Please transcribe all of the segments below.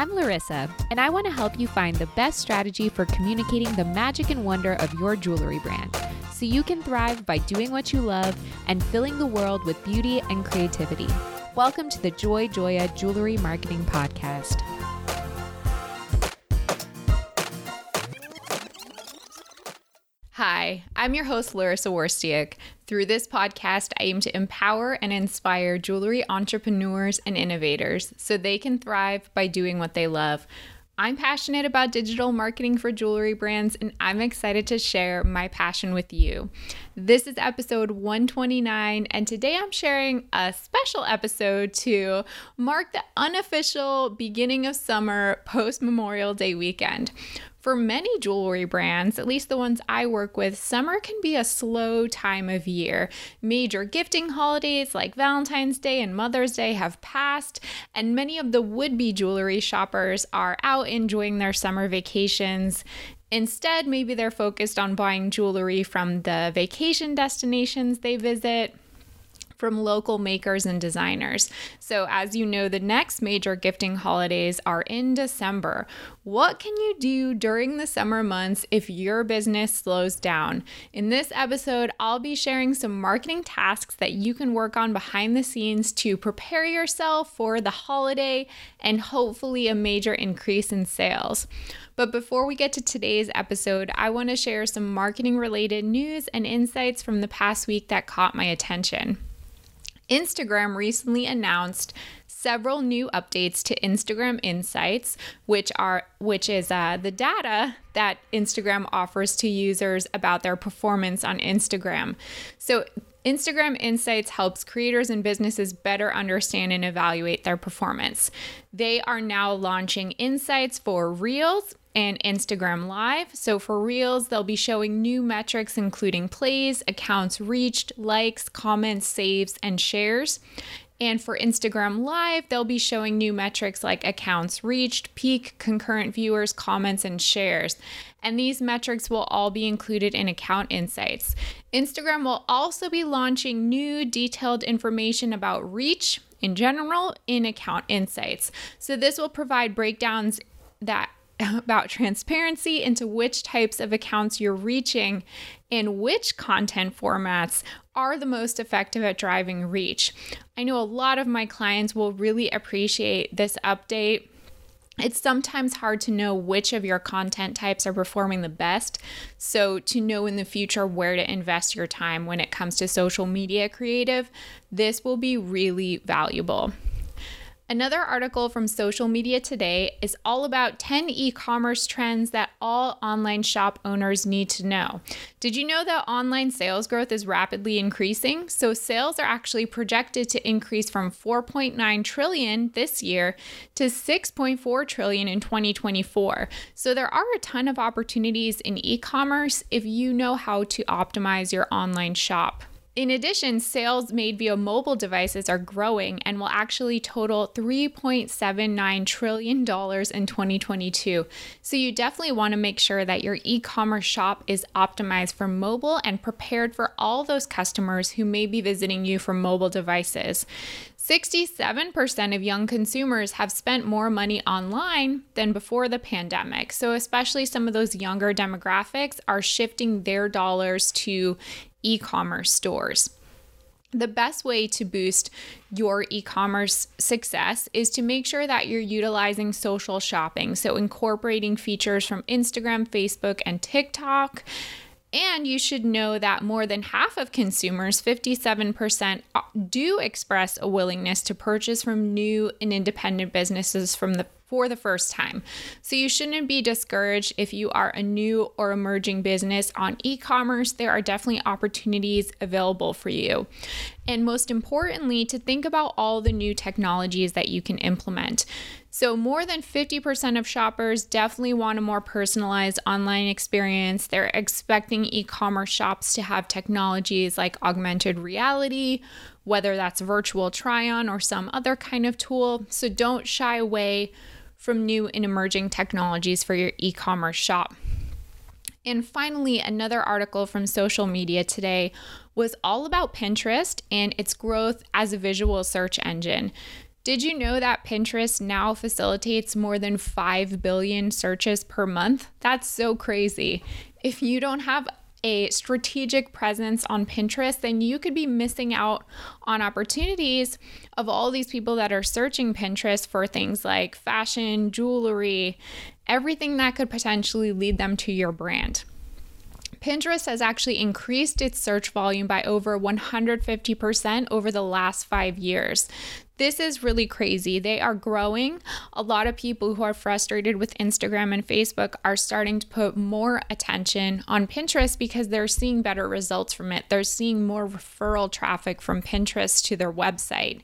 I'm Laryssa, and I want to help you find the best strategy for communicating the magic and wonder of your jewelry brand so you can thrive by doing what you love and filling the world with beauty and creativity. Welcome to the Joy Joya Jewelry Marketing Podcast. Hi, I'm your host, Laryssa Wirstiuk. Through this podcast, I aim to empower and inspire jewelry entrepreneurs and innovators so they can thrive by doing what they love. I'm passionate about digital marketing for jewelry brands, and I'm excited to share my passion with you. This is episode 129, and today I'm sharing a special episode to mark the unofficial beginning of summer post Memorial Day weekend. For many jewelry brands, at least the ones I work with, summer can be a slow time of year. Major gifting holidays like Valentine's Day and Mother's Day have passed, and many of the would be jewelry shoppers are out enjoying their summer vacations. Instead, maybe they're focused on buying jewelry from the vacation destinations they visit from local makers and designers. So, as you know, the next major gifting holidays are in December. What can you do during the summer months if your business slows down? In this episode, I'll be sharing some marketing tasks that you can work on behind the scenes to prepare yourself for the holiday and hopefully a major increase in sales. But before we get to today's episode, I want to share some marketing related news and insights from the past week that caught my attention. Instagram recently announced several new updates to Instagram Insights, which are which is uh, the data that Instagram offers to users about their performance on Instagram. So Instagram Insights helps creators and businesses better understand and evaluate their performance. They are now launching insights for Reels and Instagram Live. So for Reels, they'll be showing new metrics including plays, accounts reached, likes, comments, saves, and shares. And for Instagram Live, they'll be showing new metrics like accounts reached, peak concurrent viewers, comments, and shares. And these metrics will all be included in account insights. Instagram will also be launching new detailed information about reach in general in account insights. So this will provide breakdowns that about transparency into which types of accounts you're reaching and which content formats are the most effective at driving reach. I know a lot of my clients will really appreciate this update. It's sometimes hard to know which of your content types are performing the best. So, to know in the future where to invest your time when it comes to social media creative, this will be really valuable. Another article from Social Media Today is all about 10 e commerce trends that all online shop owners need to know. Did you know that online sales growth is rapidly increasing? So, sales are actually projected to increase from 4.9 trillion this year to 6.4 trillion in 2024. So, there are a ton of opportunities in e commerce if you know how to optimize your online shop. In addition, sales made via mobile devices are growing and will actually total $3.79 trillion in 2022. So, you definitely want to make sure that your e commerce shop is optimized for mobile and prepared for all those customers who may be visiting you from mobile devices. 67% of young consumers have spent more money online than before the pandemic. So, especially some of those younger demographics are shifting their dollars to e commerce stores. The best way to boost your e commerce success is to make sure that you're utilizing social shopping. So, incorporating features from Instagram, Facebook, and TikTok. And you should know that more than half of consumers, 57%, uh, do express a willingness to purchase from new and independent businesses from the for the first time. So you shouldn't be discouraged if you are a new or emerging business on e commerce. There are definitely opportunities available for you. And most importantly, to think about all the new technologies that you can implement. So, more than 50% of shoppers definitely want a more personalized online experience. They're expecting e commerce shops to have technologies like augmented reality, whether that's virtual try on or some other kind of tool. So, don't shy away from new and emerging technologies for your e commerce shop. And finally, another article from social media today was all about Pinterest and its growth as a visual search engine. Did you know that Pinterest now facilitates more than 5 billion searches per month? That's so crazy. If you don't have a strategic presence on Pinterest, then you could be missing out on opportunities of all these people that are searching Pinterest for things like fashion, jewelry, everything that could potentially lead them to your brand. Pinterest has actually increased its search volume by over 150% over the last five years. This is really crazy. They are growing. A lot of people who are frustrated with Instagram and Facebook are starting to put more attention on Pinterest because they're seeing better results from it. They're seeing more referral traffic from Pinterest to their website.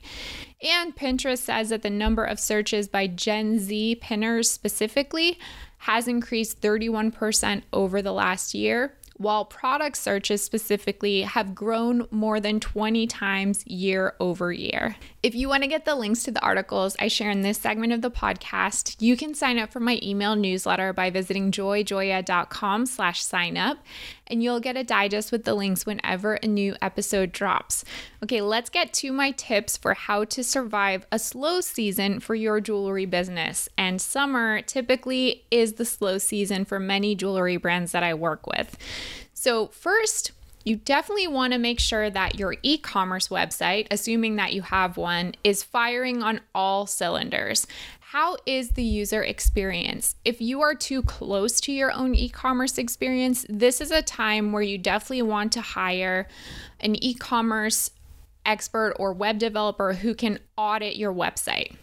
And Pinterest says that the number of searches by Gen Z pinners specifically has increased 31% over the last year while product searches specifically have grown more than 20 times year over year. If you want to get the links to the articles I share in this segment of the podcast, you can sign up for my email newsletter by visiting joyjoya.com slash sign up, and you'll get a digest with the links whenever a new episode drops. Okay, let's get to my tips for how to survive a slow season for your jewelry business. And summer typically is the slow season for many jewelry brands that I work with. So, first, you definitely want to make sure that your e commerce website, assuming that you have one, is firing on all cylinders. How is the user experience? If you are too close to your own e commerce experience, this is a time where you definitely want to hire an e commerce expert or web developer who can audit your website.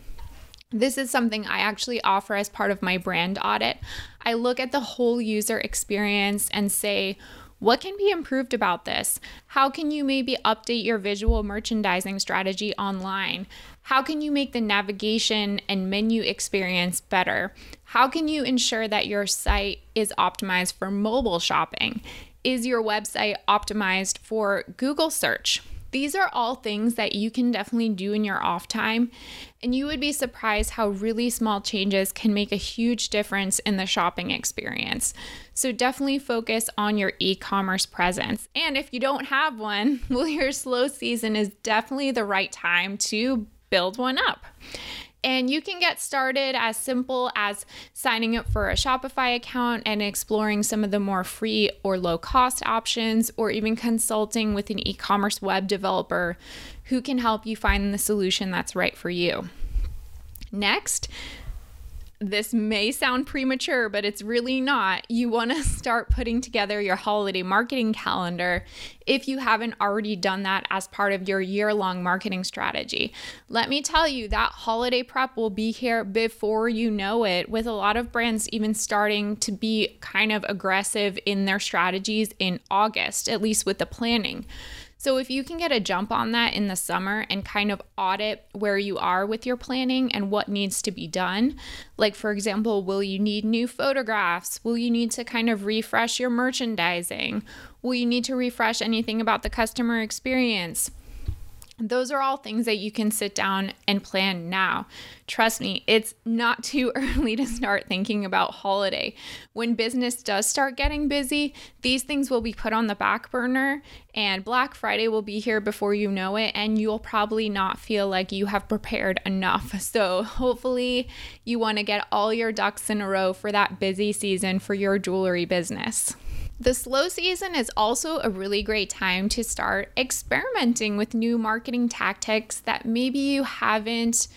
This is something I actually offer as part of my brand audit. I look at the whole user experience and say, what can be improved about this? How can you maybe update your visual merchandising strategy online? How can you make the navigation and menu experience better? How can you ensure that your site is optimized for mobile shopping? Is your website optimized for Google search? These are all things that you can definitely do in your off time, and you would be surprised how really small changes can make a huge difference in the shopping experience. So, definitely focus on your e commerce presence. And if you don't have one, well, your slow season is definitely the right time to build one up. And you can get started as simple as signing up for a Shopify account and exploring some of the more free or low cost options, or even consulting with an e commerce web developer who can help you find the solution that's right for you. Next, this may sound premature, but it's really not. You want to start putting together your holiday marketing calendar if you haven't already done that as part of your year long marketing strategy. Let me tell you, that holiday prep will be here before you know it, with a lot of brands even starting to be kind of aggressive in their strategies in August, at least with the planning. So, if you can get a jump on that in the summer and kind of audit where you are with your planning and what needs to be done, like for example, will you need new photographs? Will you need to kind of refresh your merchandising? Will you need to refresh anything about the customer experience? Those are all things that you can sit down and plan now. Trust me, it's not too early to start thinking about holiday. When business does start getting busy, these things will be put on the back burner, and Black Friday will be here before you know it, and you'll probably not feel like you have prepared enough. So, hopefully, you want to get all your ducks in a row for that busy season for your jewelry business. The slow season is also a really great time to start experimenting with new marketing tactics that maybe you haven't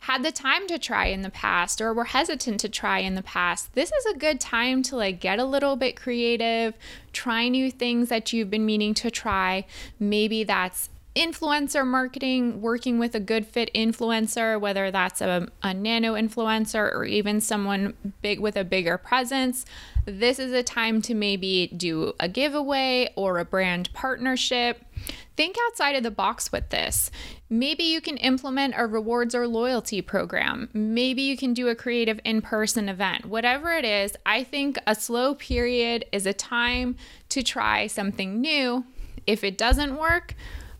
had the time to try in the past or were hesitant to try in the past. This is a good time to like get a little bit creative, try new things that you've been meaning to try. Maybe that's influencer marketing, working with a good fit influencer, whether that's a, a nano influencer or even someone big with a bigger presence, this is a time to maybe do a giveaway or a brand partnership. Think outside of the box with this. Maybe you can implement a rewards or loyalty program. Maybe you can do a creative in person event. Whatever it is, I think a slow period is a time to try something new. If it doesn't work,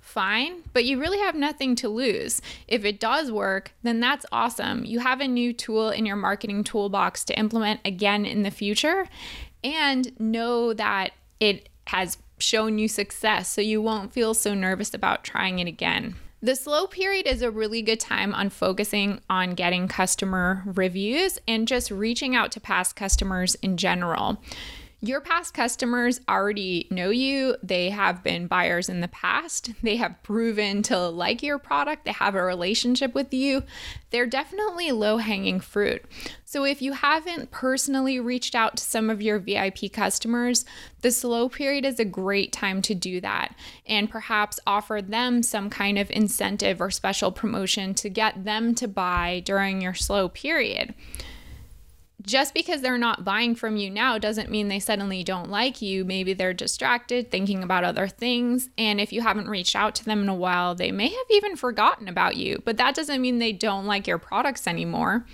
fine, but you really have nothing to lose. If it does work, then that's awesome. You have a new tool in your marketing toolbox to implement again in the future and know that it has shown you success so you won't feel so nervous about trying it again. The slow period is a really good time on focusing on getting customer reviews and just reaching out to past customers in general. Your past customers already know you. They have been buyers in the past. They have proven to like your product. They have a relationship with you. They're definitely low hanging fruit. So, if you haven't personally reached out to some of your VIP customers, the slow period is a great time to do that and perhaps offer them some kind of incentive or special promotion to get them to buy during your slow period just because they're not buying from you now doesn't mean they suddenly don't like you. Maybe they're distracted, thinking about other things. And if you haven't reached out to them in a while, they may have even forgotten about you. But that doesn't mean they don't like your products anymore.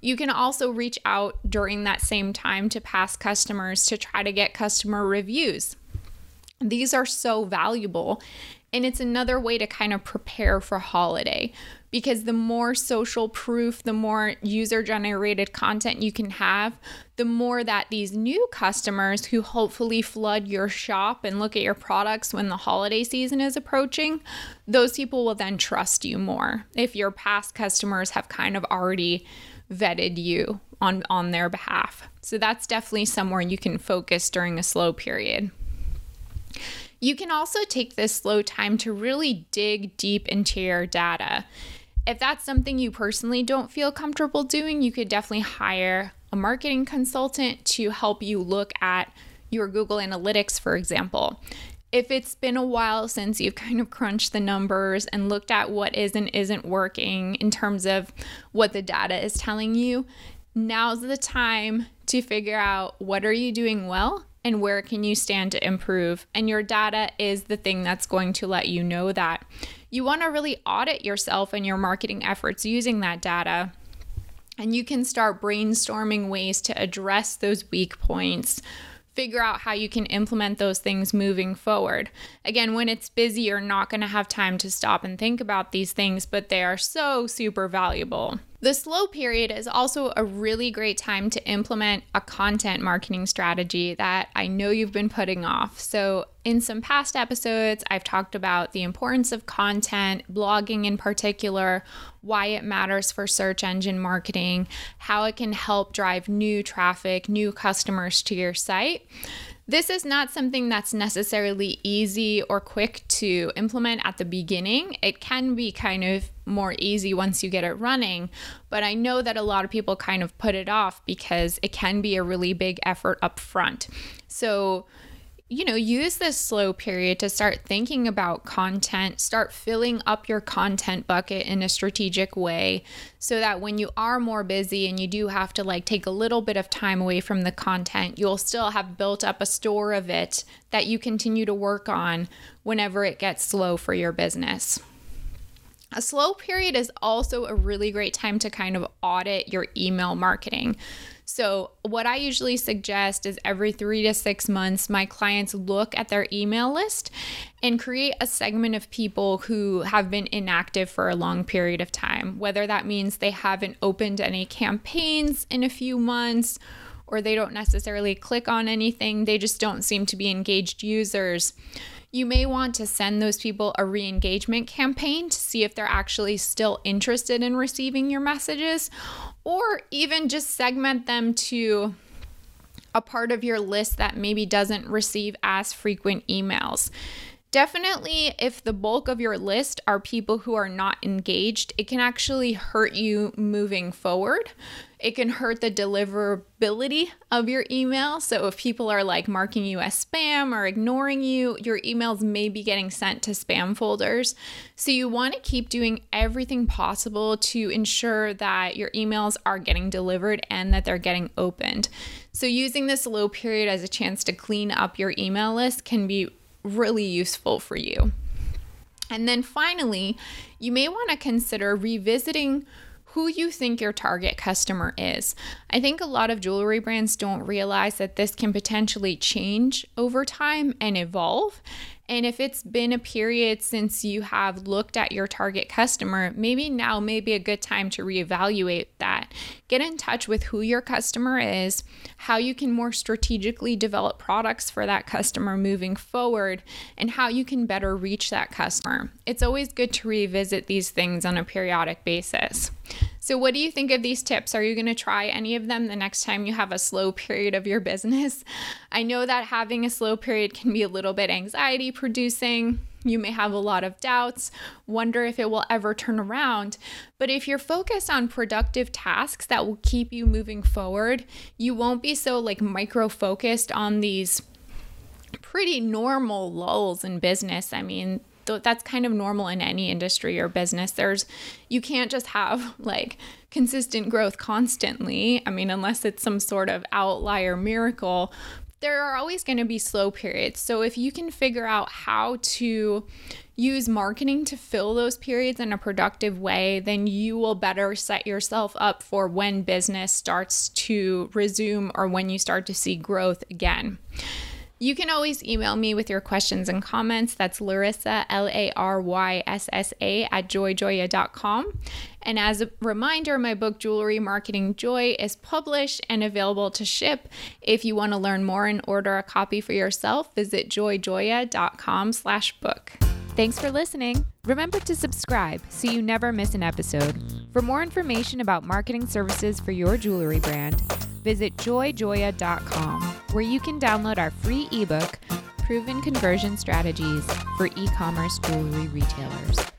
You can also reach out during that same time to past customers to try to get customer reviews. These are so valuable. And it's another way to kind of prepare for holiday because the more social proof, the more user generated content you can have, the more that these new customers who hopefully flood your shop and look at your products when the holiday season is approaching, those people will then trust you more if your past customers have kind of already vetted you on on their behalf. So that's definitely somewhere you can focus during a slow period. You can also take this slow time to really dig deep into your data. If that's something you personally don't feel comfortable doing, you could definitely hire a marketing consultant to help you look at your Google Analytics, for example. If it's been a while since you've kind of crunched the numbers and looked at what is and isn't working in terms of what the data is telling you, now's the time to figure out what are you doing well and where can you stand to improve. And your data is the thing that's going to let you know that. You want to really audit yourself and your marketing efforts using that data. And you can start brainstorming ways to address those weak points figure out how you can implement those things moving forward. Again, when it's busy, you're not going to have time to stop and think about these things, but they are so super valuable. The slow period is also a really great time to implement a content marketing strategy that I know you've been putting off. So, in some past episodes, I've talked about the importance of content, blogging in particular, why it matters for search engine marketing, how it can help drive new traffic, new customers to your site. This is not something that's necessarily easy or quick to implement at the beginning. It can be kind of more easy once you get it running, but I know that a lot of people kind of put it off because it can be a really big effort up front. So, you know, use this slow period to start thinking about content, start filling up your content bucket in a strategic way so that when you are more busy and you do have to like take a little bit of time away from the content, you'll still have built up a store of it that you continue to work on whenever it gets slow for your business. A slow period is also a really great time to kind of audit your email marketing. So, what I usually suggest is every three to six months, my clients look at their email list and create a segment of people who have been inactive for a long period of time, whether that means they haven't opened any campaigns in a few months or they don't necessarily click on anything, they just don't seem to be engaged users you may want to send those people a re engagement campaign to see if they're actually still interested in receiving your messages, or even just segment them to a part of your list that maybe doesn't receive as frequent emails. Definitely, if the bulk of your list are people who are not engaged, it can actually hurt you moving forward. It can hurt the deliverability of your email. So, if people are like marking you as spam or ignoring you, your emails may be getting sent to spam folders. So, you want to keep doing everything possible to ensure that your emails are getting delivered and that they're getting opened. So, using this low period as a chance to clean up your email list can be really useful for you. And then finally, you may want to consider revisiting who you think your target customer is. I think a lot of jewelry brands don't realize that this can potentially change over time and evolve. And if it's been a period since you have looked at your target customer, maybe now may be a good time to reevaluate that. Get in touch with who your customer is, how you can more strategically develop products for that customer moving forward, and how you can better reach that customer. It's always good to revisit these things on a periodic basis. So, what do you think of these tips? Are you going to try any of them the next time you have a slow period of your business? I know that having a slow period can be a little bit anxiety producing. You may have a lot of doubts, wonder if it will ever turn around. But if you're focused on productive tasks that will keep you moving forward, you won't be so like micro focused on these pretty normal lulls in business. I mean, that's kind of normal in any industry or business. There's you can't just have like consistent growth constantly. I mean, unless it's some sort of outlier miracle, there are always going to be slow periods. So if you can figure out how to use marketing to fill those periods in a productive way, then you will better set yourself up for when business starts to resume or when you start to see growth again. You can always email me with your questions and comments. That's Laryssa, L A R Y S S A, at joyjoya.com. And as a reminder, my book Jewelry Marketing Joy is published and available to ship. If you want to learn more and order a copy for yourself, visit joyjoya.com slash book. Thanks for listening. Remember to subscribe so you never miss an episode. For more information about marketing services for your jewelry brand, visit joyjoya.com, where you can download our free ebook, Proven Conversion Strategies for E commerce jewelry retailers.